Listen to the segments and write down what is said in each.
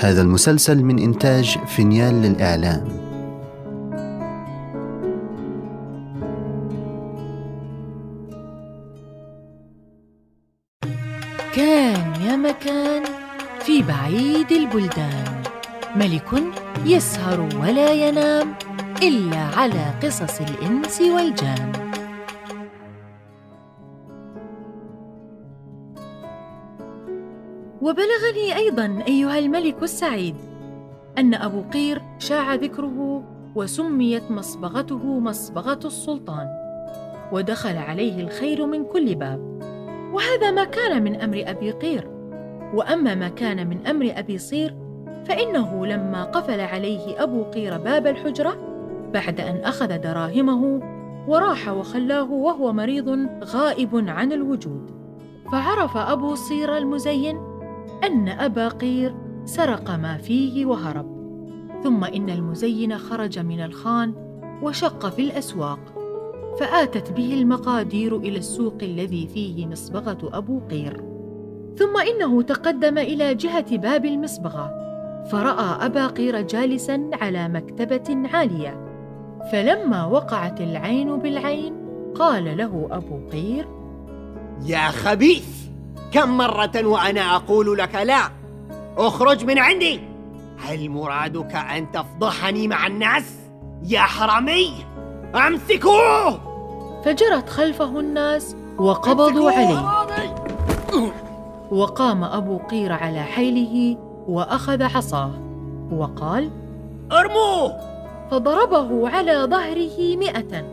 هذا المسلسل من إنتاج فينيال للإعلام. كان يا مكان في بعيد البلدان. ملك يسهر ولا ينام إلا على قصص الإنس والجان. وبلغني أيضا أيها الملك السعيد أن أبو قير شاع ذكره وسميت مصبغته مصبغة السلطان ودخل عليه الخير من كل باب. وهذا ما كان من أمر أبي قير. وأما ما كان من أمر أبي صير فإنه لما قفل عليه أبو قير باب الحجرة بعد أن أخذ دراهمه وراح وخلاه وهو مريض غائب عن الوجود. فعرف أبو صير المزين أن أبا قير سرق ما فيه وهرب ثم إن المزين خرج من الخان وشق في الأسواق فآتت به المقادير إلى السوق الذي فيه مصبغة أبو قير. ثم إنه تقدم إلى جهة باب المصبغة فرأى أبا قير جالسا على مكتبة عالية فلما وقعت العين بالعين قال له أبو قير يا خبيث! كم مرة وأنا أقول لك لا اخرج من عندي. هل مرادك أن تفضحني مع الناس؟ يا حرامي أمسكوه! فجرت خلفه الناس وقبضوا عليه. وقام أبو قير على حيله وأخذ عصاه. وقال أرموه! فضربه على ظهره مئة.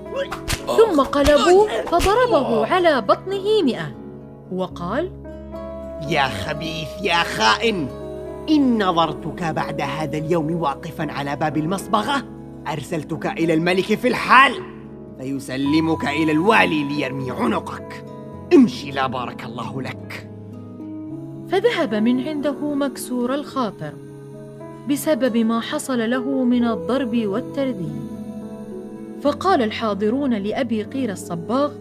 ثم قلبوا فضربه على بطنه مئة. وقال يا خبيث يا خائن. إن نظرتك بعد هذا اليوم واقفا على باب المصبغة أرسلتك إلى الملك في الحال فيسلمك إلى الوالي ليرمي عنقك. امشي لا بارك الله لك. فذهب من عنده مكسور الخاطر بسبب ما حصل له من الضرب والترذيل. فقال الحاضرون لأبي قير الصباغ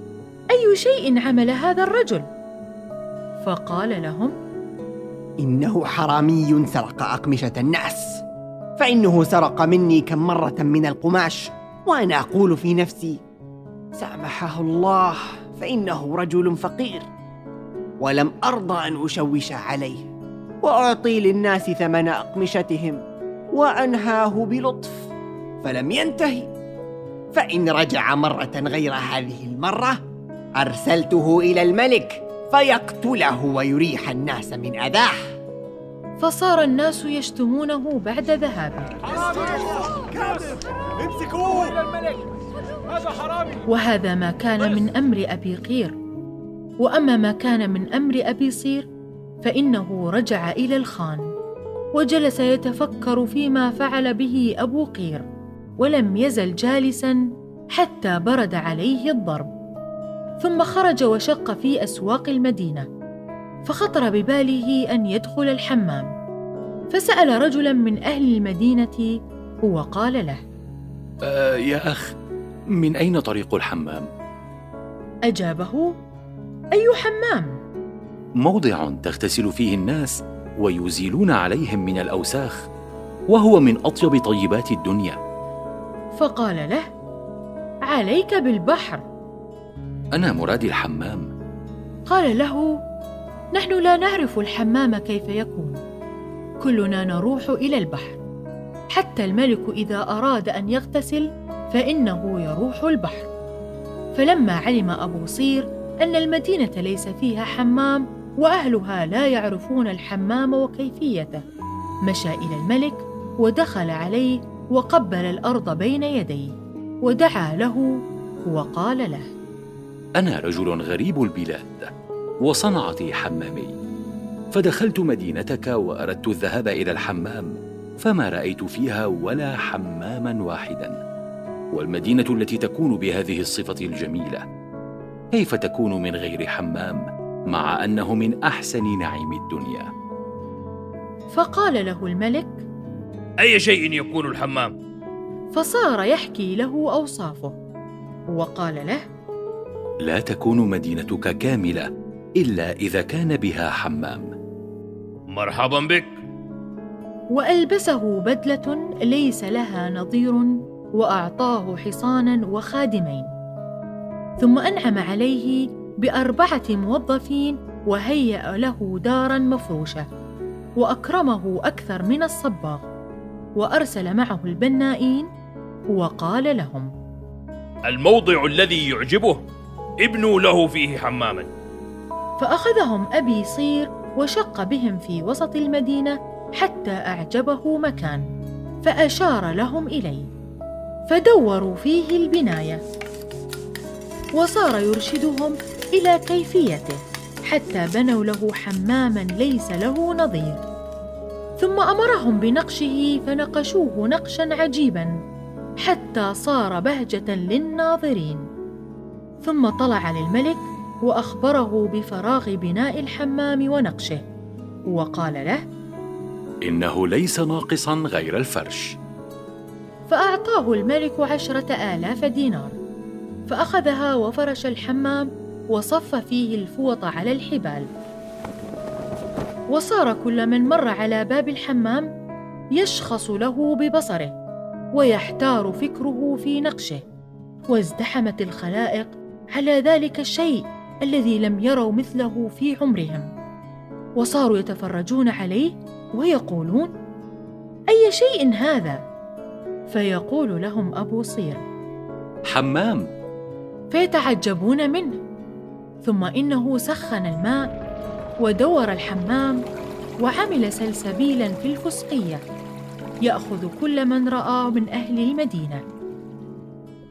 أي شيء عمل هذا الرجل؟ فقال لهم إنه حرامي سرق أقمشة الناس فإنه سرق مني كم مرة من القماش وأنا أقول في نفسي سامحه الله فإنه رجل فقير ولم أرضى أن أشوش عليه وأعطي للناس ثمن أقمشتهم وأنهاه بلطف فلم ينتهي. فإن رجع مرة غير هذه المرة أرسلته إلى الملك فيقتله ويريح الناس من أذاه. فصار الناس يشتمونه بعد ذهابه. وهذا ما كان من أمر أبي قير. وأما ما كان من أمر أبي صير فإنه رجع إلى الخان وجلس يتفكر فيما فعل به أبو قير ولم يزل جالسا حتى برد عليه الضرب. ثم خرج وشق في أسواق المدينة فخطر بباله أن يدخل الحمام فسأل رجلا من أهل المدينة وقال له آه يا أخ من أين طريق الحمام؟ أجابه أي حمام؟ موضع تغتسل فيه الناس ويزيلون عليهم من الأوساخ وهو من أطيب طيبات الدنيا فقال له عليك بالبحر أنا مرادي الحمام. قال له نحن لا نعرف الحمام كيف يكون. كلنا نروح إلى البحر. حتى الملك إذا أراد أن يغتسل فإنه يروح البحر. فلما علم أبو صير أن المدينة ليس فيها حمام وأهلها لا يعرفون الحمام وكيفيته مشى إلى الملك ودخل عليه وقبل الأرض بين يديه ودعا له وقال له أنا رجل غريب البلاد وصنعتي حمامي. فدخلت مدينتك وأردت الذهاب إلى الحمام فما رأيت فيها ولا حماما واحدا. والمدينة التي تكون بهذه الصفة الجميلة كيف تكون من غير حمام مع أنه من أحسن نعيم الدنيا؟ فقال له الملك أي شيء يكون الحمام؟ فصار يحكي له أوصافه وقال له لا تكون مدينتك كاملة إلا إذا كان بها حمام. مرحبا بك. وألبسه بدلة ليس لها نظير وأعطاه حصانا وخادمين. ثم أنعم عليه بأربعة موظفين وهيأ له دارا مفروشة وأكرمه أكثر من الصباغ وأرسل معه البنائين وقال لهم الموضع الذي يعجبه ابنوا له فيه حماما. فأخذهم أبي صير وشق بهم في وسط المدينة حتى أعجبه مكان فأشار لهم إليه فدوروا فيه البناية وصار يرشدهم إلى كيفيته حتى بنوا له حماما ليس له نظير. ثم أمرهم بنقشه فنقشوه نقشا عجيبا حتى صار بهجة للناظرين. ثم طلع للملك وأخبره بفراغ بناء الحمام ونقشه وقال له إنه ليس ناقصا غير الفرش. فأعطاه الملك عشرة آلاف دينار فأخذها وفرش الحمام وصف فيه الفوط على الحبال. وصار كل من مر على باب الحمام يشخص له ببصره ويحتار فكره في نقشه وازدحمت الخلائق على ذلك الشيء الذي لم يروا مثله في عمرهم. وصاروا يتفرجون عليه ويقولون أي شيء هذا؟ فيقول لهم أبو صير حمام. فيتعجبون منه. ثم إنه سخن الماء ودور الحمام وعمل سلسبيلا في الفسقية يأخذ كل من راه من أهل المدينة.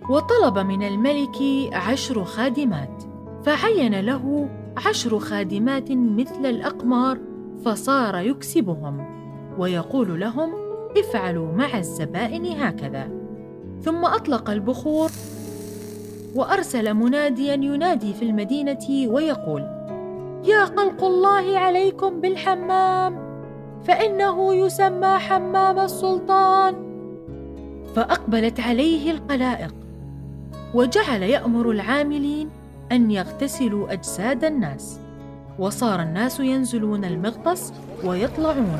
وطلب من الملك عشر خادمات فعين له عشر خادمات مثل الأقمار فصار يكسبهم ويقول لهم افعلوا مع الزبائن هكذا. ثم أطلق البخور وأرسل مناديا ينادي في المدينة ويقول يا خلق الله عليكم بالحمام فإنه يسمى حمام السلطان. فأقبلت عليه القلائق وجعل يأمر العاملين أن يغتسلوا أجساد الناس. وصار الناس ينزلون المغطس ويطلعون.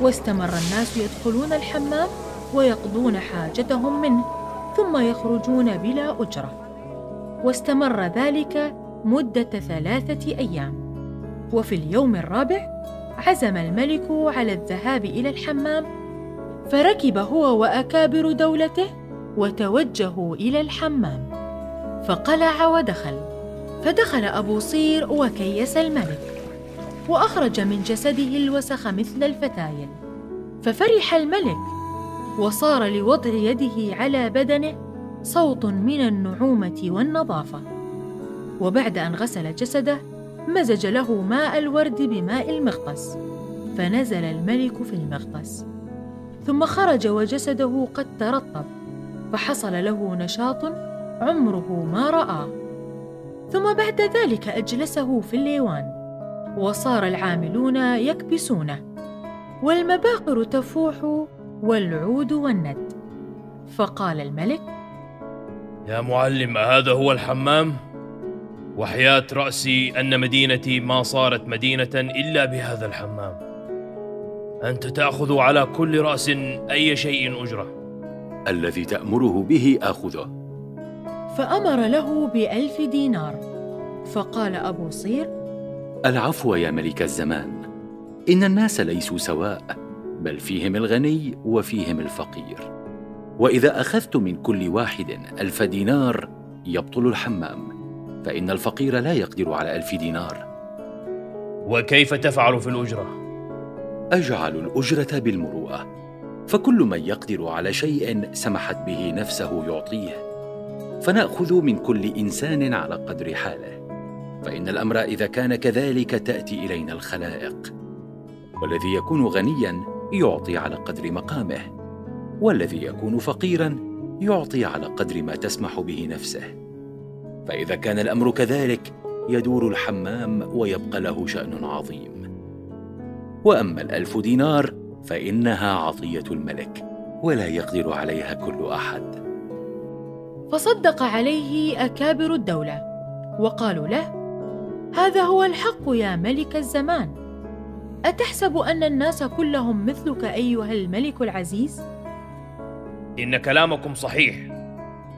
واستمر الناس يدخلون الحمام ويقضون حاجتهم منه ثم يخرجون بلا أجرة. واستمر ذلك مدة ثلاثة أيام. وفي اليوم الرابع عزم الملك على الذهاب إلى الحمام فركب هو وأكابر دولته وتوجهوا إلى الحمام. فقلع ودخل. فدخل أبو صير وكيس الملك وأخرج من جسده الوسخ مثل الفتايل ففرح الملك وصار لوضع يده على بدنه صوت من النعومة والنظافة. وبعد أن غسل جسده مزج له ماء الورد بماء المغطس فنزل الملك في المغطس ثم خرج وجسده قد ترطب. فحصل له نشاط عمره ما رآه ثم بعد ذلك أجلسه في الليوان وصار العاملون يكبسونه والمباقر تفوح والعود والند. فقال الملك يا معلم هذا هو الحمام؟ وحياة رأسي أن مدينتي ما صارت مدينة إلا بهذا الحمام. أنت تأخذ على كل رأس أي شيء أجرة. الذي تأمره به آخذه. فأمر له بألف دينار. فقال أبو صير العفو يا ملك الزمان. إن الناس ليسوا سواء بل فيهم الغني وفيهم الفقير. وإذا أخذت من كل واحد ألف دينار يبطل الحمام فإن الفقير لا يقدر على ألف دينار. وكيف تفعل في الأجرة؟ أجعل الأجرة بالمروءة. فكل من يقدر على شيء سمحت به نفسه يعطيه. فنأخذ من كل إنسان على قدر حاله. فإن الأمر إذا كان كذلك تأتي إلينا الخلائق. والذي يكون غنيا يعطي على قدر مقامه. والذي يكون فقيرا يعطي على قدر ما تسمح به نفسه. فإذا كان الأمر كذلك يدور الحمام ويبقى له شأن عظيم. وأما الألف دينار فإنها عطية الملك ولا يقدر عليها كل أحد. فصدق عليه أكابر الدولة وقالوا له هذا هو الحق يا ملك الزمان. أتحسب أن الناس كلهم مثلك أيها الملك العزيز؟ إن كلامكم صحيح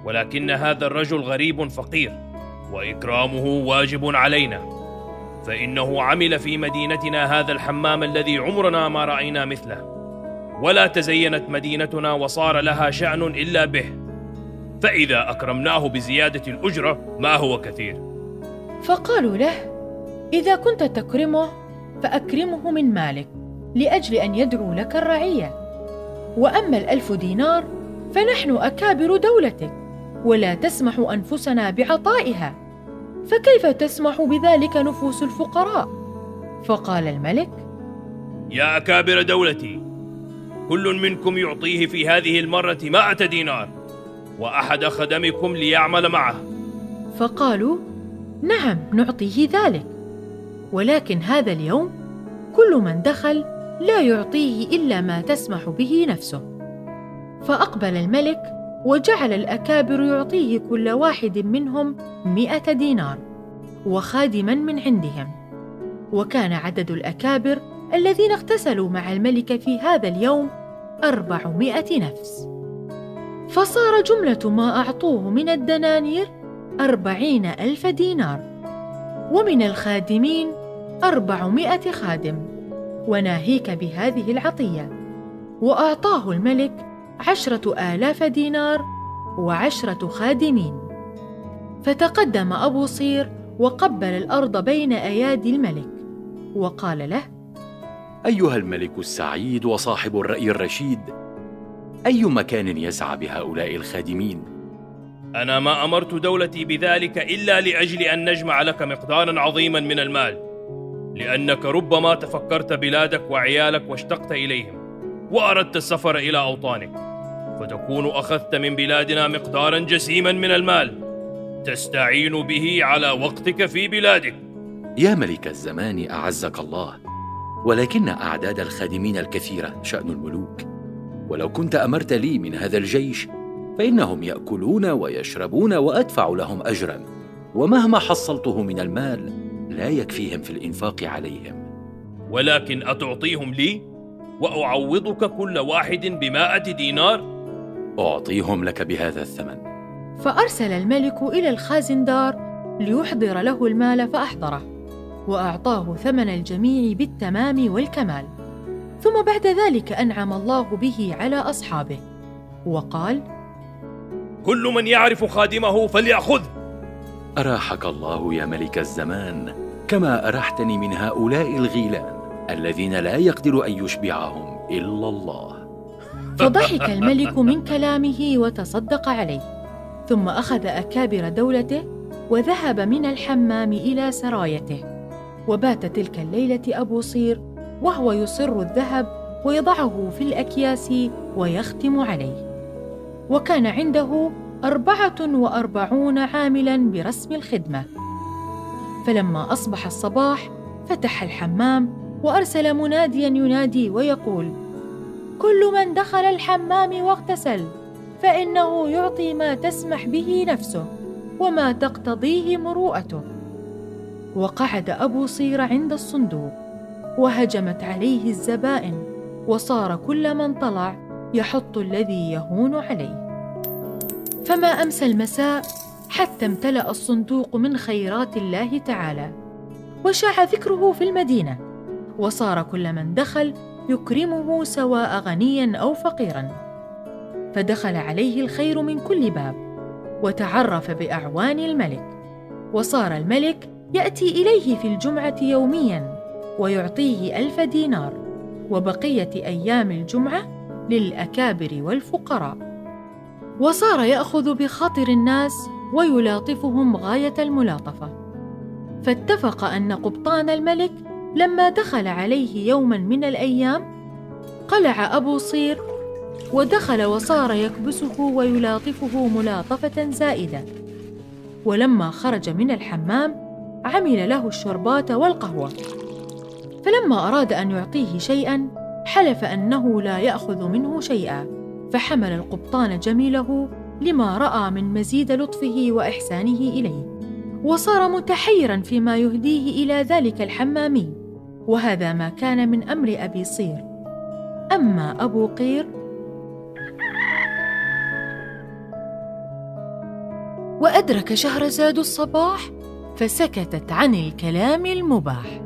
ولكن هذا الرجل غريب فقير وإكرامه واجب علينا. فإنه عمل في مدينتنا هذا الحمام الذي عمرنا ما رأينا مثله. ولا تزينت مدينتنا وصار لها شأن إلا به. فإذا أكرمناه بزيادة الأجرة ما هو كثير. فقالوا له إذا كنت تكرمه فأكرمه من مالك لأجل أن يدعو لك الرعية. وأما الألف دينار فنحن أكابر دولتك ولا تسمح أنفسنا بعطائها. فكيف تسمح بذلك نفوس الفقراء؟ فقال الملك يا أكابر دولتي كل منكم يعطيه في هذه المرة مائة دينار وأحد خدمكم ليعمل معه. فقالوا نعم نعطيه ذلك. ولكن هذا اليوم كل من دخل لا يعطيه إلا ما تسمح به نفسه. فأقبل الملك وجعل الأكابر يعطيه كل واحد منهم مئة دينار وخادما من عندهم. وكان عدد الأكابر الذين اغتسلوا مع الملك في هذا اليوم أربعمائة نفس. فصار جملة ما أعطوه من الدنانير أربعين ألف دينار ومن الخادمين أربعمائة خادم. وناهيك بهذه العطية. وأعطاه الملك عشرة آلاف دينار وعشرة خادمين فتقدم أبو صير وقبل الأرض بين أيادي الملك وقال له أيها الملك السعيد وصاحب الرأي الرشيد أي مكان يسعى بهؤلاء الخادمين؟ أنا ما أمرت دولتي بذلك إلا لأجل أن نجمع لك مقدارا عظيما من المال لأنك ربما تفكرت بلادك وعيالك واشتقت إليهم وأردت السفر إلى أوطانك فتكون أخذت من بلادنا مقدارا جسيما من المال. تستعين به على وقتك في بلادك. يا ملك الزمان أعزك الله. ولكن أعداد الخادمين الكثيرة شأن الملوك. ولو كنت أمرت لي من هذا الجيش فإنهم يأكلون ويشربون وأدفع لهم أجرا. ومهما حصلته من المال لا يكفيهم في الإنفاق عليهم. ولكن أتعطيهم لي؟ وأعوضك كل واحد بمائة دينار؟ أعطيهم لك بهذا الثمن. فأرسل الملك إلى الخازندار ليحضر له المال فأحضره وأعطاه ثمن الجميع بالتمام والكمال. ثم بعد ذلك أنعم الله به على أصحابه وقال كل من يعرف خادمه فليأخذه أراحك الله يا ملك الزمان كما أرحتني من هؤلاء الغيلان الذين لا يقدر أن يشبعهم إلا الله. فضحك الملك من كلامه وتصدق عليه ثم أخذ أكابر دولته وذهب من الحمام إلى سرايته وبات تلك الليلة أبو صير وهو يصر الذهب ويضعه في الأكياس ويختم عليه وكان عنده أربعة وأربعون عاملاً برسم الخدمة. فلما أصبح الصباح فتح الحمام وأرسل منادياً ينادي ويقول كل من دخل الحمام واغتسل فإنه يعطي ما تسمح به نفسه وما تقتضيه مروءته. وقعد أبو صير عند الصندوق وهجمت عليه الزبائن وصار كل من طلع يحط الذي يهون عليه. فما أمسى المساء حتى امتلأ الصندوق من خيرات الله تعالى وشاع ذكره في المدينة وصار كل من دخل يكرمه سواء غنيا أو فقيرا. فدخل عليه الخير من كل باب وتعرف بأعوان الملك. وصار الملك يأتي إليه في الجمعة يوميا ويعطيه ألف دينار. وبقية أيام الجمعة للأكابر والفقراء. وصار يأخذ بخاطر الناس ويلاطفهم غاية الملاطفة. فاتفق أن قبطان الملك لما دخل عليه يوما من الأيام قلع أبو صير ودخل وصار يكبسه ويلاطفه ملاطفة زائدة. ولما خرج من الحمام عمل له الشربات والقهوة. فلما أراد أن يعطيه شيئا حلف أنه لا يأخذ منه شيئا فحمل القبطان جميله لما رأى من مزيد لطفه وإحسانه إليه. وصار متحيرا فيما يهديه إلى ذلك الحمامي. وهذا ما كان من أمر أبي صير. أما أبو قير وأدرك شهرزاد الصباح فسكتت عن الكلام المباح.